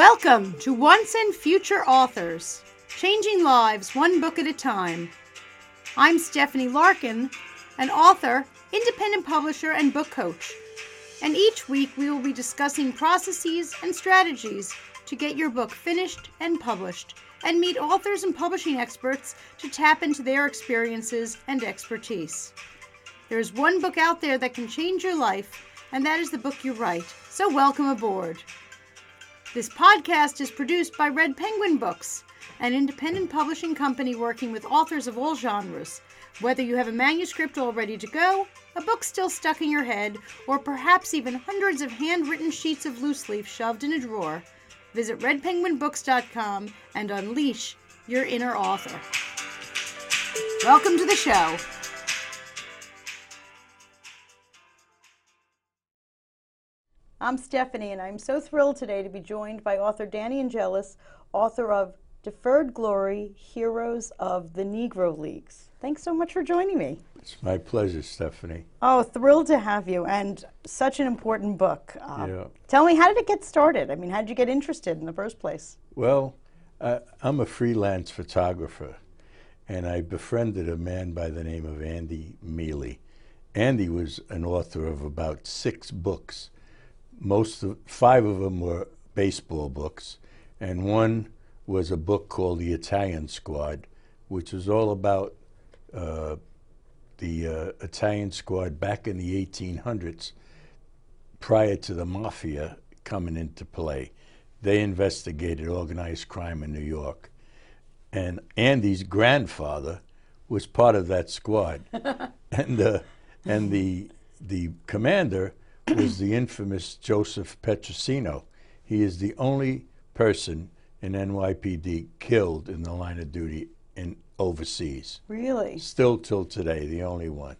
Welcome to Once and Future Authors, changing lives one book at a time. I'm Stephanie Larkin, an author, independent publisher, and book coach. And each week we will be discussing processes and strategies to get your book finished and published, and meet authors and publishing experts to tap into their experiences and expertise. There's one book out there that can change your life, and that is the book you write. So, welcome aboard. This podcast is produced by Red Penguin Books, an independent publishing company working with authors of all genres. Whether you have a manuscript all ready to go, a book still stuck in your head, or perhaps even hundreds of handwritten sheets of loose leaf shoved in a drawer, visit redpenguinbooks.com and unleash your inner author. Welcome to the show. I'm Stephanie, and I'm so thrilled today to be joined by author Danny Angelis, author of Deferred Glory Heroes of the Negro Leagues. Thanks so much for joining me. It's my pleasure, Stephanie. Oh, thrilled to have you, and such an important book. Uh, yeah. Tell me, how did it get started? I mean, how did you get interested in the first place? Well, uh, I'm a freelance photographer, and I befriended a man by the name of Andy Mele. Andy was an author of about six books most of five of them were baseball books, and one was a book called The Italian Squad, which was all about uh, the uh, Italian squad back in the 1800s, prior to the mafia coming into play. They investigated organized crime in New York, and Andy's grandfather was part of that squad, and uh, and the the commander was the infamous Joseph Petrosino. He is the only person in NYPD killed in the line of duty in overseas. Really? Still till today, the only one.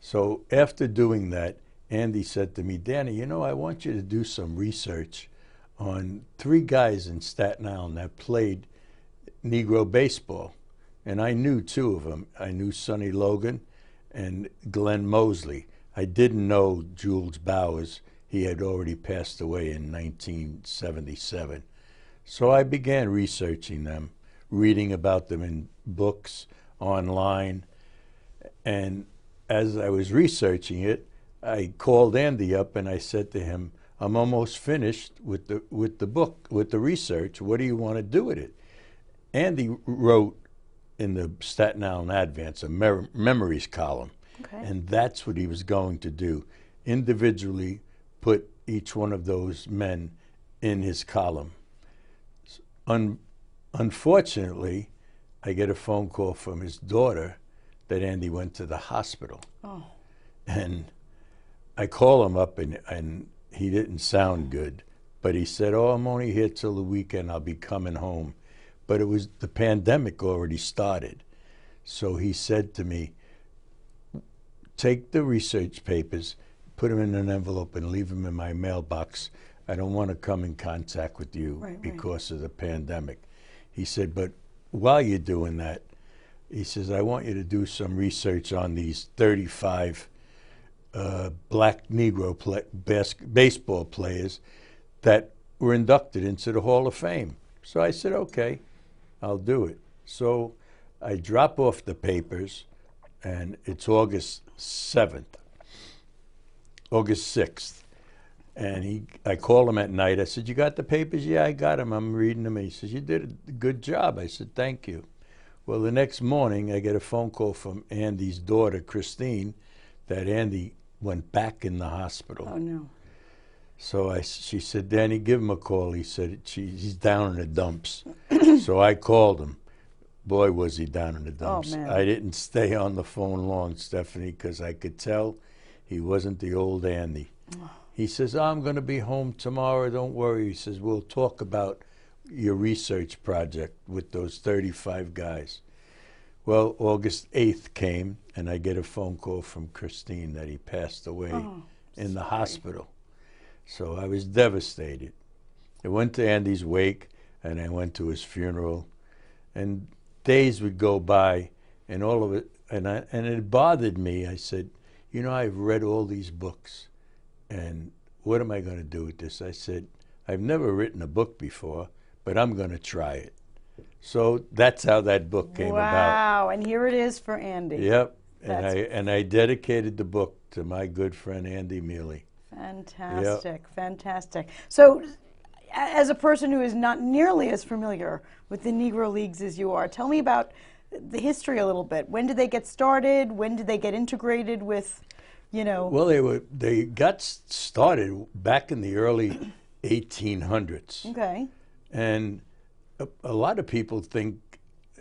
So after doing that, Andy said to me, Danny, you know, I want you to do some research on three guys in Staten Island that played Negro baseball. And I knew two of them. I knew Sonny Logan and Glenn Mosley. I didn't know Jules Bowers. He had already passed away in 1977. So I began researching them, reading about them in books, online. And as I was researching it, I called Andy up and I said to him, I'm almost finished with the with the book, with the research. What do you want to do with it? Andy wrote in the Staten Island Advance a memories column Okay. And that's what he was going to do. Individually put each one of those men in his column. Un- unfortunately, I get a phone call from his daughter that Andy went to the hospital. Oh. And I call him up, and, and he didn't sound good. But he said, Oh, I'm only here till the weekend. I'll be coming home. But it was the pandemic already started. So he said to me, take the research papers, put them in an envelope, and leave them in my mailbox. I don't want to come in contact with you right, because right. of the pandemic. He said, but while you're doing that, he says, I want you to do some research on these 35 uh, black Negro play, bas- baseball players that were inducted into the Hall of Fame. So I said, okay, I'll do it. So I drop off the papers, and it's August 7th, August 6th. And he, I called him at night. I said, You got the papers? Yeah, I got them. I'm reading them. He says, You did a good job. I said, Thank you. Well, the next morning, I get a phone call from Andy's daughter, Christine, that Andy went back in the hospital. Oh, no. So I, she said, Danny, give him a call. He said, he's down in the dumps. so I called him boy, was he down in the Oh, dumps. man. I didn't stay on the phone long, Stephanie, because I could tell he wasn't the old Andy. He says, oh, I'm going to be home tomorrow. Don't worry. He says, we'll talk about your research project with those 35 guys. Well, August 8th came, and I get a phone call from Christine that he passed away Oh, in the hospital. So I was devastated. I went to Andy's wake, and I went to his funeral. And days would go by, and all of it, and I, and it bothered me. I said, you know, I've read all these books, and what am I going to do with this? I said, I've never written a book before, but I'm going to try it. So that's how that book came wow. about. Wow, and here it is for Andy. Yep. And I and I dedicated the book to my good friend Andy Mele. Fantastic, yep. fantastic. So as a person who is not nearly as familiar with the Negro Leagues as you are, tell me about the history a little bit. When did they get started? When did they get integrated with, you know? Well, they were they got started back in the early 1800s. Okay. And a, a lot of people think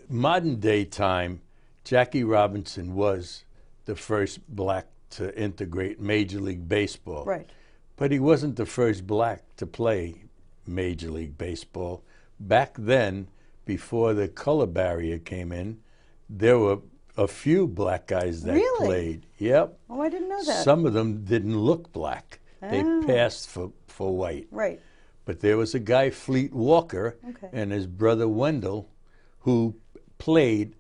modern day time, Jackie Robinson was the first black to integrate Major League Baseball. Right. But he wasn't the first black to play Major League Baseball. Back then, before the color barrier came in, there were a few black guys that really? played. Yep. Oh, I didn't know that. Some of them didn't look black. Oh. They ah. passed for, for white. Right. But there was a guy, Fleet Walker, okay. and his brother Wendell, who played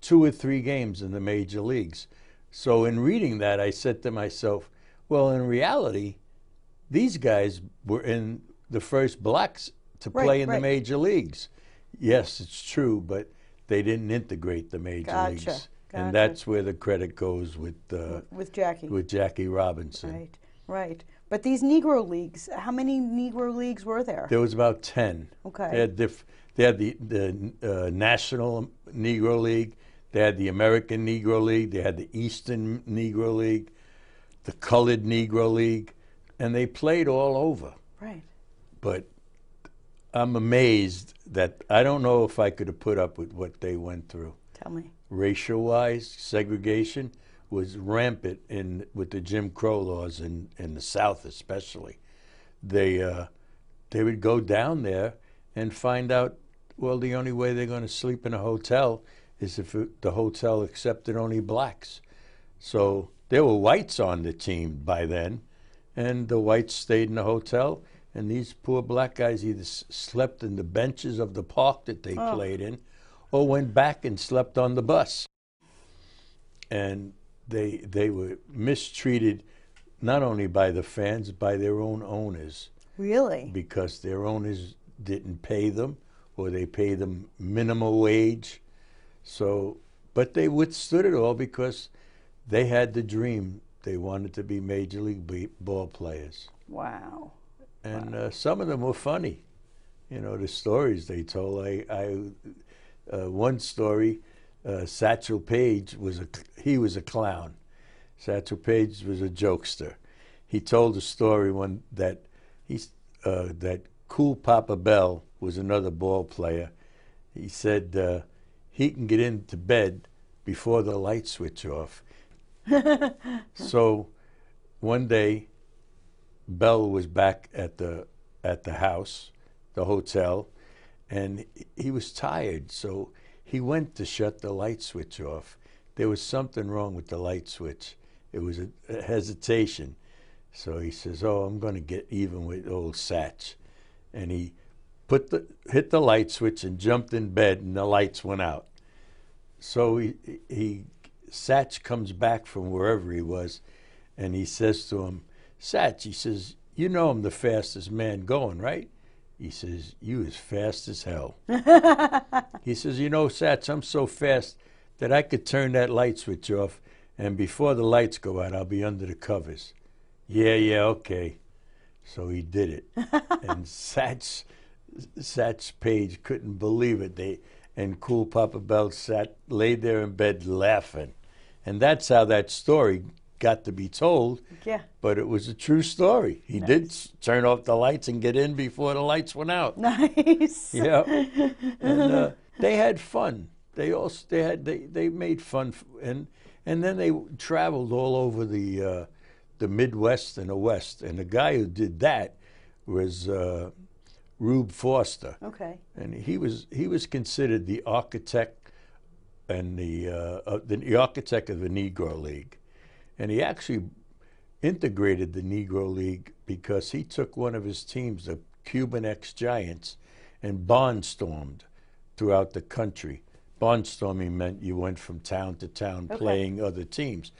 two or three games in the major leagues. So in reading that, I said to myself, well, in reality, these guys were in the first blacks to right, play in right. the major leagues. Yes, it's true, but they didn't integrate the major gotcha, leagues, gotcha. and that's where the credit goes with uh, with Jackie. with Jackie Robinson. Right, right. But these Negro leagues, how many Negro leagues were there? There was about ten. Okay. They had, diff- they had the the uh, National Negro League. They had the American Negro League. They had the Eastern Negro League, the Colored Negro League, and they played all over. Right. But I'm amazed that I don't know if I could have put up with what they went through. Tell me. Racial wise, segregation was rampant in with the Jim Crow laws in, in the South, especially. They uh, they would go down there and find out. Well, the only way they're going to sleep in a hotel is if it, the hotel accepted only blacks. So there were whites on the team by then, and the whites stayed in the hotel, and these poor black guys either s- slept in the benches of the park that they Oh. played in, or went back and slept on the bus. And they they were mistreated, not only by the fans, by their own owners, Really? because their owners didn't pay them, or they paid them minimum wage. So, but they withstood it all because they had the dream. They wanted to be major league ball players, Wow. And uh, some of them were funny. You know the stories they told. I, I uh, one story, uh, Satchel Paige was a he was a clown. Satchel Paige was a jokester. He told a story one that he's uh, that Cool Papa Bell was another ball player. He said uh, he can get into bed before the lights switch off. so one day, Bell was back at the at the house, the hotel, and he was tired. So he went to shut the light switch off. There was something wrong with the light switch. It was a, a hesitation. So he says, "Oh, I'm going to get even with old Satch," and he put the hit the light switch and jumped in bed, and the lights went out. So he he Satch comes back from wherever he was, and he says to him, "Satch," he says, "You know I'm the fastest man going, right?" He says, "You as fast as hell." he says, "You know, Satch, I'm so fast that I could turn that light switch off, and before the lights go out, I'll be under the covers." Yeah, yeah, okay. So he did it, and Satch Satch Paige couldn't believe it. They and Cool Papa Bell sat laid there in bed laughing, and that's how that story got to be told. Yeah. But it was a true story. He did turn off the lights and get in before the lights went out. Nice. Yeah, and uh, they had fun. They also they had they, they made fun, f- and and then they traveled all over the uh, the Midwest and the West. And the guy who did that was uh, Rube Foster Okay. and he was he was considered the architect and the uh, uh, the architect of the Negro League, and he actually integrated the Negro League because he took one of his teams, the Cuban X Giants, and barnstormed throughout the country. Barnstorming meant you went from town to town Okay. playing other teams.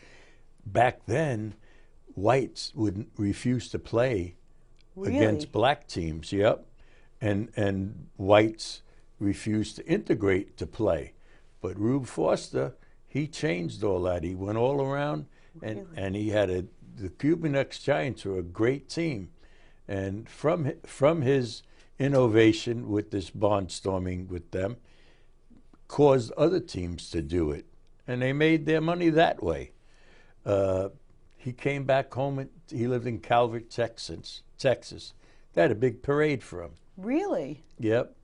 Back then, whites would refuse to play Really? against black teams. Yep, and and whites refused to integrate to play, but Rube Foster he changed all that. He went all around, and Really? and he had a the Cuban X Giants were a great team, and from from his innovation with this barnstorming with them, caused other teams to do it, and they made their money that way. Uh, he came back home. And he lived in Calvert, Texas. Texas. They had a big parade for him. Really? Yep.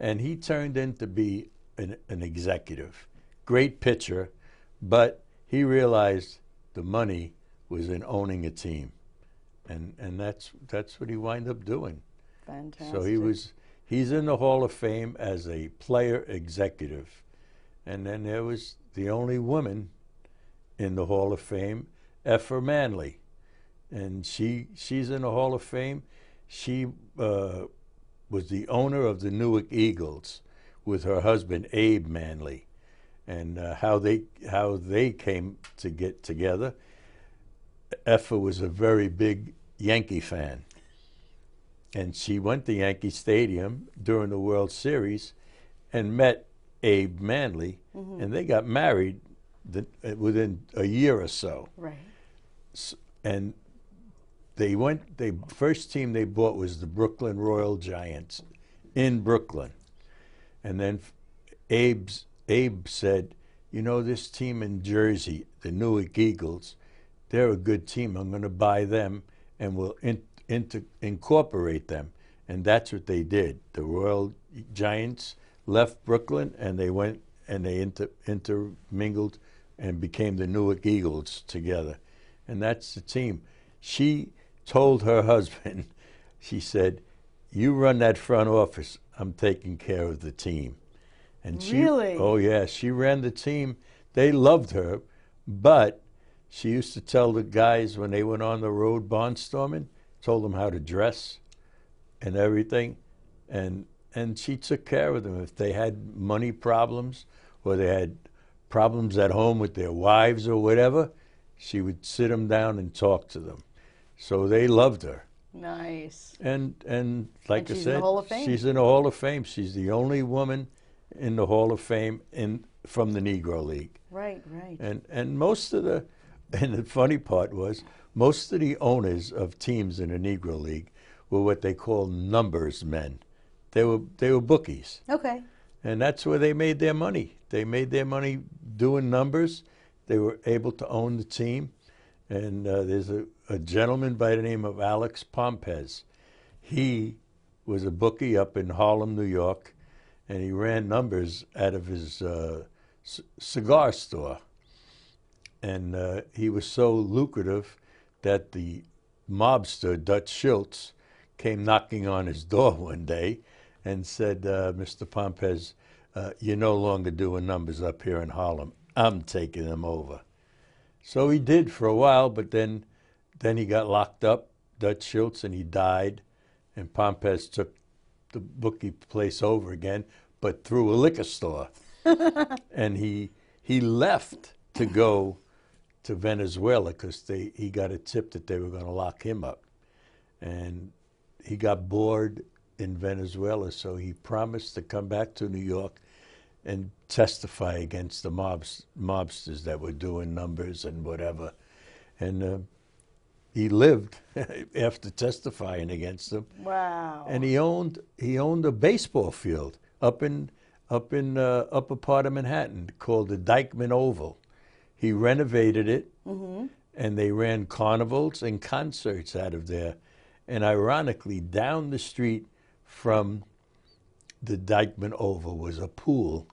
And he turned in to be an, an executive. Great pitcher, but he realized the money was in owning a team. And and that's that's what he wound up doing. Fantastic. So he was he's in the Hall of Fame as a player executive. And then there was the only woman in the Hall of Fame, Effa Manley. And she she's in the Hall of Fame. She uh, was the owner of the Newark Eagles with her husband Abe Manley. And uh, how they how they came to get together. Effa was a very big Yankee fan and she went to Yankee Stadium during the World Series and met Abe Manley, and they got married the, uh, within a year or so. Right. And they went. They first team they bought was the Brooklyn Royal Giants in Brooklyn, and then Abe's Abe said, "You know this team in Jersey, the Newark Eagles, they're a good team. I'm going to buy them, and we'll in, incorporate them." And that's what they did. The Royal Giants left Brooklyn, and they went and they inter, intermingled and became the Newark Eagles together. And that's the team. She told her husband, she said, You run that front office, I'm taking care of the team. And she, Really? oh yeah, she ran the team. They loved her, but she used to tell the guys when they went on the road barnstorming, told them how to dress and everything, and and she took care of them if they had money problems or they had problems at home with their wives or whatever. She would sit them down and talk to them. So they loved her. Nice. And and like And I she's in the said, Hall of Fame. she's in the Hall of Fame. She's the only woman in the Hall of Fame in from the Negro League. Right, right. And and most of the and the funny part was most of the owners of teams in the Negro League were what they call numbers men. They were they were bookies. Okay. And that's where they made their money. They made their money doing numbers. They were able to own the team. And uh, there's a, a gentleman by the name of Alex Pompez. He was a bookie up in Harlem, New York, and he ran numbers out of his uh, c- cigar store. And uh, he was so lucrative that the mobster, Dutch Schultz, came knocking on his door one day and said, uh, Mr. Pompez, uh, you're no longer doing numbers up here in Harlem. I'm taking them over. So he did for a while, but then, then he got locked up, Dutch Schultz, and he died. And Pompez took the bookie place over again, but through a liquor store. and he he left to go to Venezuela because they he got a tip that they were going to lock him up, and he got bored in Venezuela, so he promised to come back to New York and testify against the mobs mobsters that were doing numbers and whatever, and uh, he lived after testifying against them Wow. and he owned he owned a baseball field up in up in uh, upper part of Manhattan called the Dyckman Oval. He renovated it, and they ran carnivals and concerts out of there. And ironically, down the street from the Dyckman Oval was a pool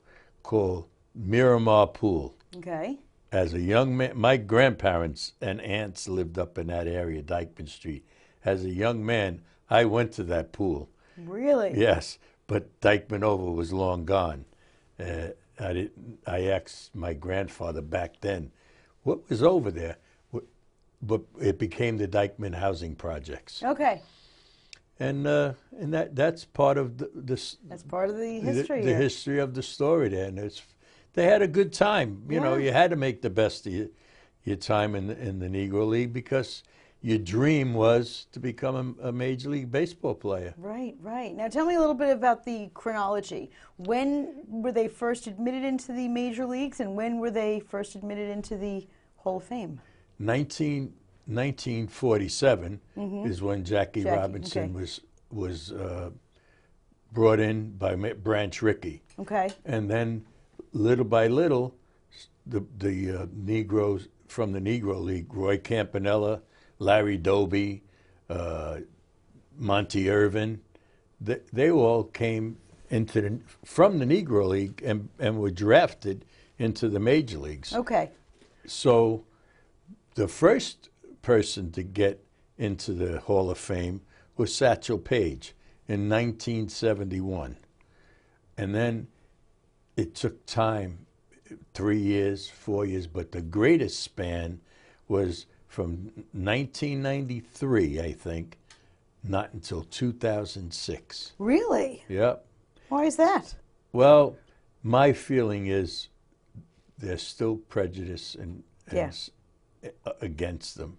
called Miramar Pool. okay. As a young man, my grandparents and aunts lived up in that area, Dyckman Street. As a young man, I went to that pool. Really? Yes, but Dyckman Oval was long gone. Uh, I didn't. I asked my grandfather back then, what was over there, What- but it became the Dyckman Housing Projects, Okay. and uh, and that that's part of the this That's part of the the- history. the, here. history of the story there, and it's they had a good time. You know, you had to make the best of your, your time in the, in the Negro League because your dream was to become a, a major league baseball player. Right, right. Now tell me a little bit about the chronology. When were they first admitted into the major leagues, and when were they first admitted into the Hall of Fame? 19, 1947 is when Jackie. Jackie, Robinson okay. was was uh, brought in by Branch Rickey, Okay. and then little by little, the the uh, Negroes from the Negro League, Roy Campanella, Larry Doby, uh, Monte Irvin, they, they all came into the, from the Negro League and, and were drafted into the major leagues. Okay. So the first person to get into the Hall of Fame was Satchel Paige in 1971. And then it took time three years, four years, but the greatest span was from 1993, I think, not until 2006. Really? Yep. Why is that? Well, my feeling is there's still prejudice and, and Yeah. against them.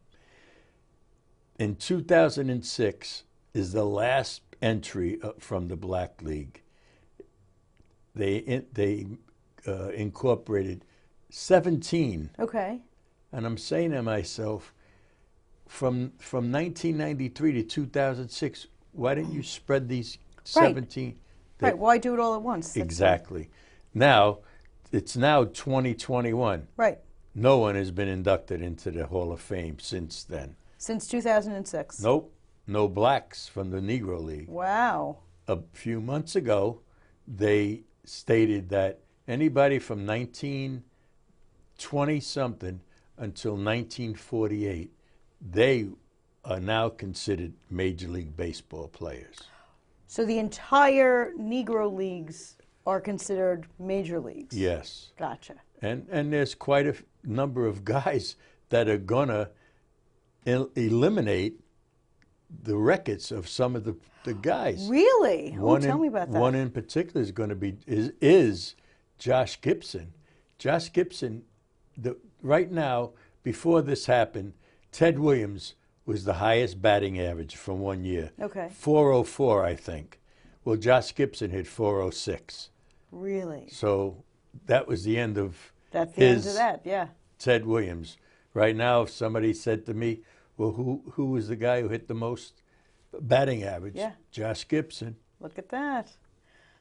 In 2006 is the last entry uh, from the Black League. They in, they uh, incorporated 17, Okay. and I'm saying to myself, from from 1993 to 2006, why didn't you spread these 17? They- Right. Why do it all at once? That's- Exactly. Now, it's now 2021. Right. No one has been inducted into the Hall of Fame since then. Since 2006. Nope. No blacks from the Negro League. Wow. A few months ago, they stated that anybody from 1920 something until 1948, they are now considered Major League Baseball players. So the entire Negro leagues are considered major leagues. Yes. Gotcha. And and there's quite a number of guys that are gonna el- eliminate the records of some of the, the guys. Really? Oh, tell in, me about that. One in particular is going to be is is Josh Gibson. Josh Gibson, the right now before this happened, Ted Williams was the highest batting average from one year. Okay. 404, I think. Well, Josh Gibson hit 406. Really? So that was the end of That's the end of that. Yeah. Ted Williams. Right now, if somebody said to me, "Well, who who was the guy who hit the most batting average?" Yeah. Josh Gibson. Look at that.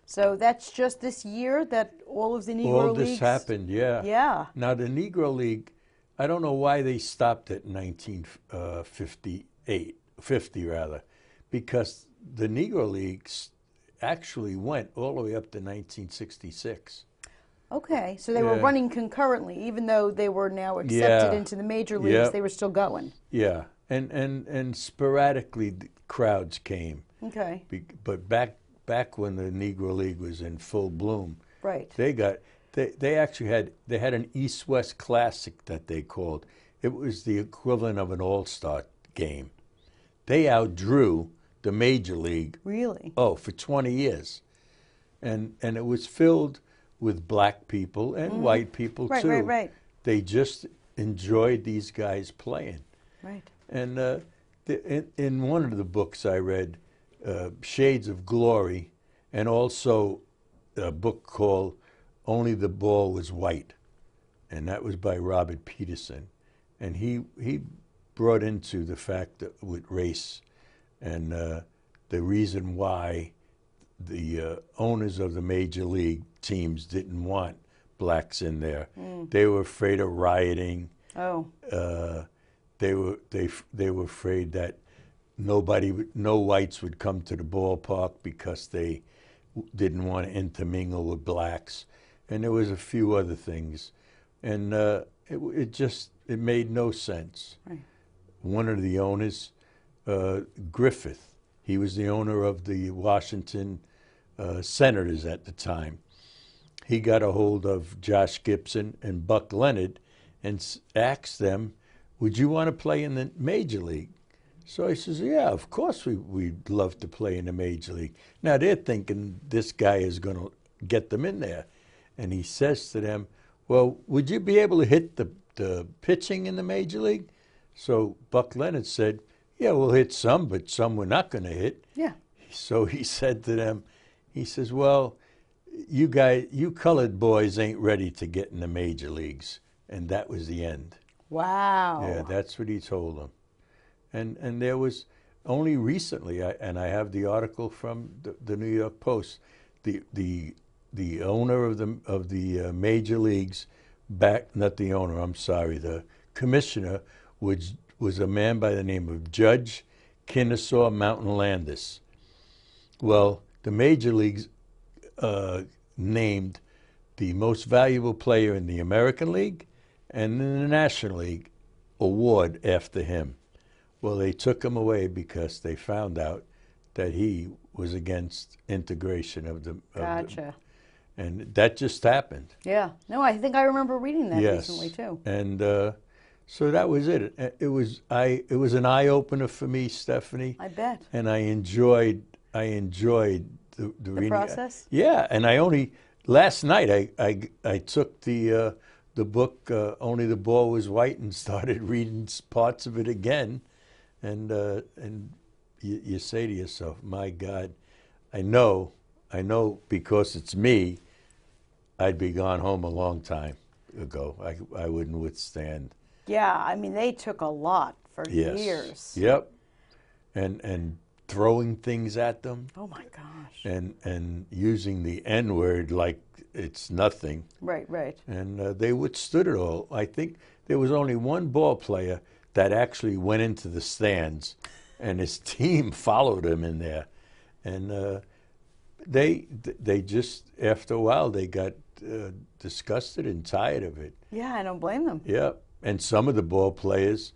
So that's just this year that all of the Negro All leagues. this happened, yeah. Yeah. Now the Negro League, I don't know why they stopped at 1958, uh, 50 rather, because the Negro Leagues actually went all the way up to 1966. Okay. So they were running concurrently, even though they were now accepted Yeah. into the major leagues. Yep. They were still going. Yeah, and and and sporadically crowds came. Okay. Be- But back back when the Negro League was in full bloom, Right. they got they they actually had they had an East West Classic that they called. It was the equivalent of an All Star game. They outdrew the Major League. Really? Oh, for 20 years, and and it was filled with black people and white people. Right, too. right, right. They just enjoyed these guys playing. Right. And uh, the, in, in one of the books I read, uh, Shades of Glory, and also a book called Only the Ball Was White, and that was by Robert Peterson, and he he brought into the fact that with race, and uh, the reason why the uh, owners of the major league teams didn't want blacks in there. They were afraid of rioting Oh. uh, they were they they were afraid that nobody no whites would come to the ballpark because they didn't want to intermingle with blacks, and there was a few other things, and uh, it it just it made no sense. Right. One of the owners, uh, Griffith, he was the owner of the Washington uh, Senators at the time he got a hold of Josh Gibson and Buck Leonard and asked them, Would you want to play in the major league? So he says, Yeah, of course we, we'd love to play in the major league. Now they're thinking this guy is going to get them in there. And he says to them, Well, would you be able to hit the, the pitching in the major league? So Buck Leonard said, "Yeah, we'll hit some, but some we're not going to hit." Yeah. So he said to them, he says, "Well, you guys, you colored boys ain't ready to get in the major leagues," and that was the end. Wow. Yeah, that's what he told them. And and there was only recently, I, and I have the article from the, the New York Post. The the the owner of the of the uh, major leagues back not the owner. I'm sorry. The commissioner was was a man by the name of Judge Kennesaw Mountain Landis. Well, the major leagues uh, named the most valuable player in the American League and in the National League award after him. Well, they took him away because they found out that he was against integration of the. Of Gotcha. The, and that just happened. Yeah. No, I think I remember reading that yes. recently too. And uh, so that was it. It- It was I. It was an eye opener for me, Stephanie, I bet. and I enjoyed. I enjoyed the the, The reading. process? Yeah, and I only last night I I, I took the uh, the book uh, Only the Ball Was White and started reading parts of it again, and uh, and you, you say to yourself, my God, I know, I know because it's me. I'd be gone home a long time ago. I I wouldn't withstand. Yeah, I mean they took a lot for Yes. years. Yep. And and throwing things at them Oh my gosh. and and using the N word like it's nothing. Right, right. and uh, they withstood it all. I think there was only one ball player that actually went into the stands, and his team followed him in there, and uh, they they just after a while they got uh, disgusted and tired of it. Yeah, I don't blame them. Yeah, and some of the ball players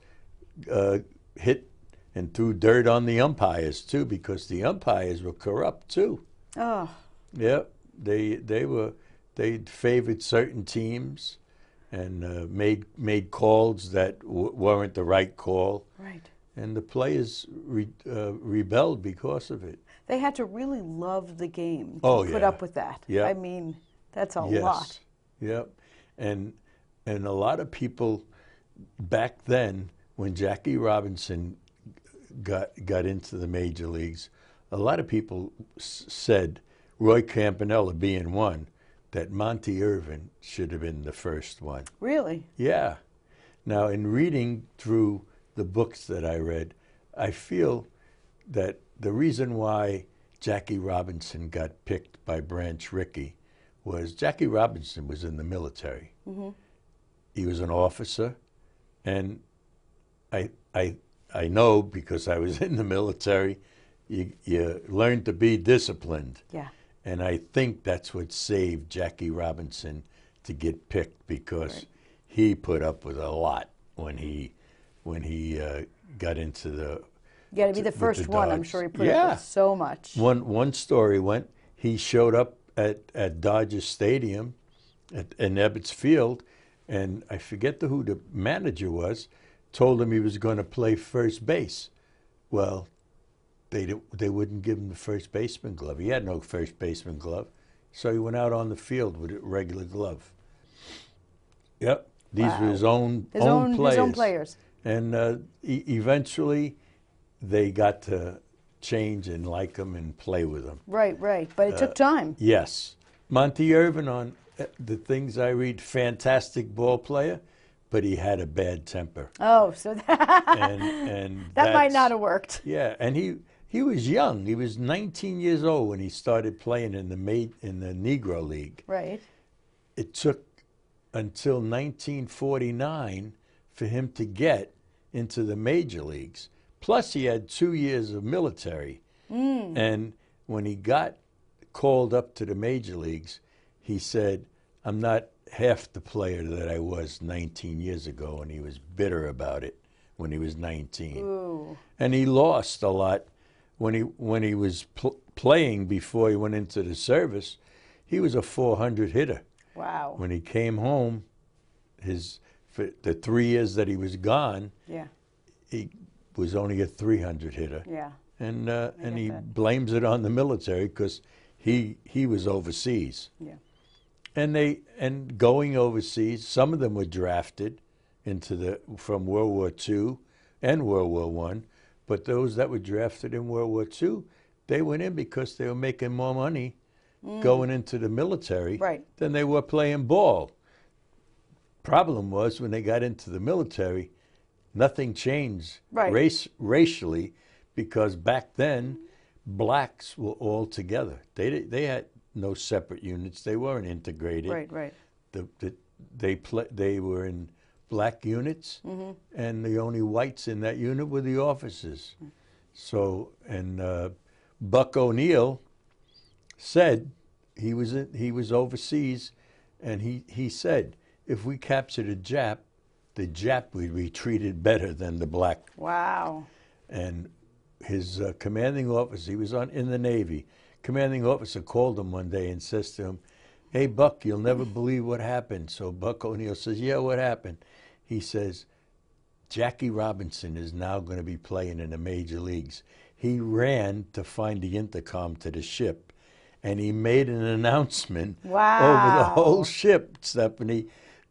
uh, hit and threw dirt on the umpires too because the umpires were corrupt too. Oh, Yeah, they they were they favored certain teams and uh, made made calls that w- weren't the right call, right. and the players re, uh, rebelled because of it. They had to really love the game to Oh, put yeah. up with that. Yeah. I mean, that's a yes. lot. Yep. And and a lot of people back then when Jackie Robinson got got into the major leagues, a lot of people s- said Roy Campanella being one that Monte Irvin should have been the first one. Really? Yeah. Now, in reading through the books that I read, I feel that the reason why Jackie Robinson got picked by Branch Rickey was Jackie Robinson was in the military. Mm-hmm. He was an officer, and I, I, I know because I was in the military, you, you learn to be disciplined. Yeah. And I think that's what saved Jackie Robinson to get picked because Right. he put up with a lot when he when he uh, got into the You got to be the with the first one. I'm sure he put up with so much. one one story went he showed up at at Dodger Stadium at in Ebbets Field and I forget the, who the manager was told him he was going to play first base. Well, they they wouldn't give him the first baseman glove. He had no first baseman glove, so he went out on the field with a regular glove. Yep, these were his own His own own, players. his own players. And uh, e- eventually, they got to change and like him and play with him. Right, right. But it Uh, took time. Yes, Monte Irvin on uh, the things I read, fantastic ball player, but he had a bad temper, Oh, so that, and and that might not have worked. Yeah, and he he was young. He was 19 years old when he started playing in the ma- in the Negro League. Right. It took until 1949 for him to get into the major leagues. Plus, he had two years of military. Hmm. And when he got called up to the major leagues, he said, I'm not half the player that I was 19 years ago. And he was bitter about it when he was 19 Ooh. and he lost a lot when he when he was pl- playing before he went into the service. He was a 400 hitter. Wow. When he came home, his the three years that he was gone, Yeah. he was only a 300 hitter, Yeah. and uh, and he that. blames it on the military because he he was overseas, Yeah. And they and going overseas, some of them were drafted into the from World War II and World War One, but those that were drafted in World War Two, they went in because they were making more money going into the military Mm. Right. than they were playing ball. Problem was when they got into the military, nothing changed Right. race racially because back then blacks were all together. They they had no separate units. They weren't integrated. Right, right. The, the, they pla they were in black units, Mm-hmm. and the only whites in that unit were the officers. So and uh, Buck O'Neil said he was in, he was overseas, and he, he said if we captured a Jap, the Jap would be treated better than the black. Wow. And his uh, commanding officer, he was on in the Navy. Commanding officer called him one day and says to him, "Hey Buck, you'll never believe what happened." So Buck O'Neil says, "Yeah, what happened?" He says, "Jackie Robinson is now going to be playing in the major leagues." He ran to find the intercom to the ship, and he made an announcement over the whole ship, Stephanie.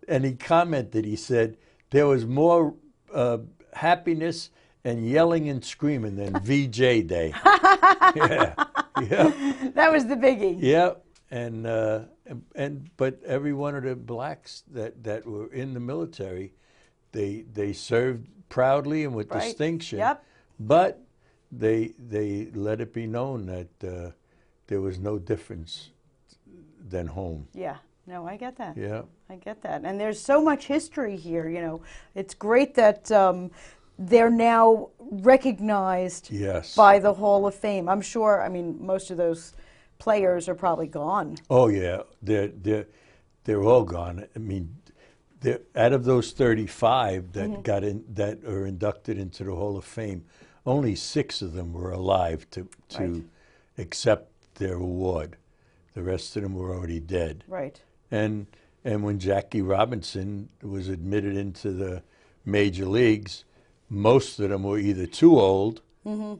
And he commented, he said, there was more uh, happiness and yelling and screaming than VJ Day. yeah, yeah, That was the biggie. yeah. And, uh, and, and, but every one of the blacks that, that were in the military, they, they served proudly and with Right. distinction. Yep. But they, they let it be known that uh, there was no difference than home. Yeah. No, I get that. Yeah. I get that. And there's so much history here, you know. It's great that um, they're now recognized Yes. by the Hall of Fame. I'm sure, I mean, most of those players are probably gone. Oh yeah, they're they're they're all gone. I mean, out of those 35 that Mm-hmm. got in that are inducted into the Hall of Fame, only six of them were alive to to Right. accept their award. The rest of them were already dead. Right. And and when Jackie Robinson was admitted into the major leagues, most of them were either too old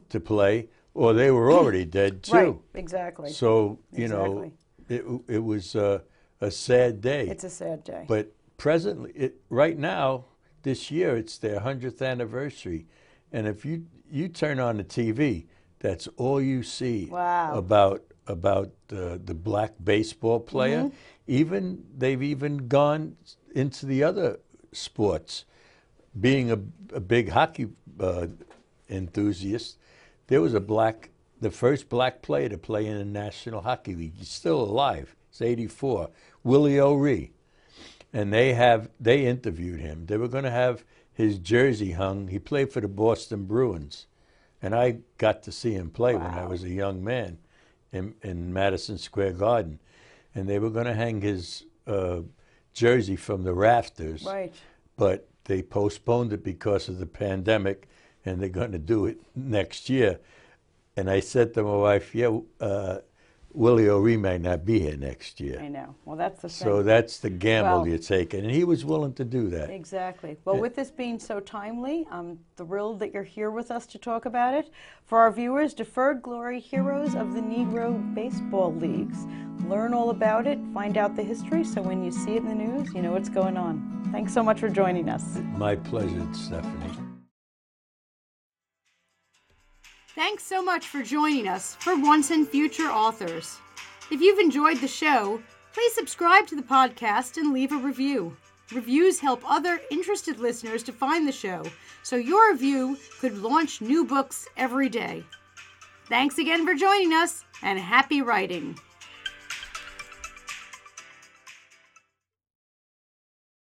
to play or they were already dead too. Mm-hmm. Right. Exactly. So you know, it it was uh, a sad day. it's a sad day. but presently, it right now, this year, it's their hundredth anniversary, and if you you turn on the TV, that's all you see Wow. about about uh, the black baseball player. Mm-hmm. Even they've even gone into the other sports. Being a, a big hockey uh, enthusiast, there was a black, the first black player to play in the National Hockey League. He's still alive. He's 84. Willie O'Ree. And they have they interviewed him. They were going to have his jersey hung. He played for the Boston Bruins, and I got to see him play when I was a young man in, in Madison Square Garden, and they were going to hang his uh, jersey from the rafters right. but they postponed it because of the pandemic, and they're going to do it next year. And I said to my wife, "Yeah, uh, Willie O'Ree may not be here next year. I know. Well, that's the so thing. that's the gamble Well- you're taking." And he was willing to do that. Exactly. Well, with this being so timely, I'm thrilled that you're here with us to talk about it. For our viewers, Deferred Glory Heroes of the Negro Baseball Leagues. Learn all about it, find out the history, so when you see it in the news, you know what's going on. Thanks so much for joining us. My pleasure, Stephanie. Thanks so much for joining us for Once and Future Authors. If you've enjoyed the show, please subscribe to the podcast and leave a review. Reviews help other interested listeners to find the show, so your review could launch new books every day. Thanks again for joining us, and happy writing!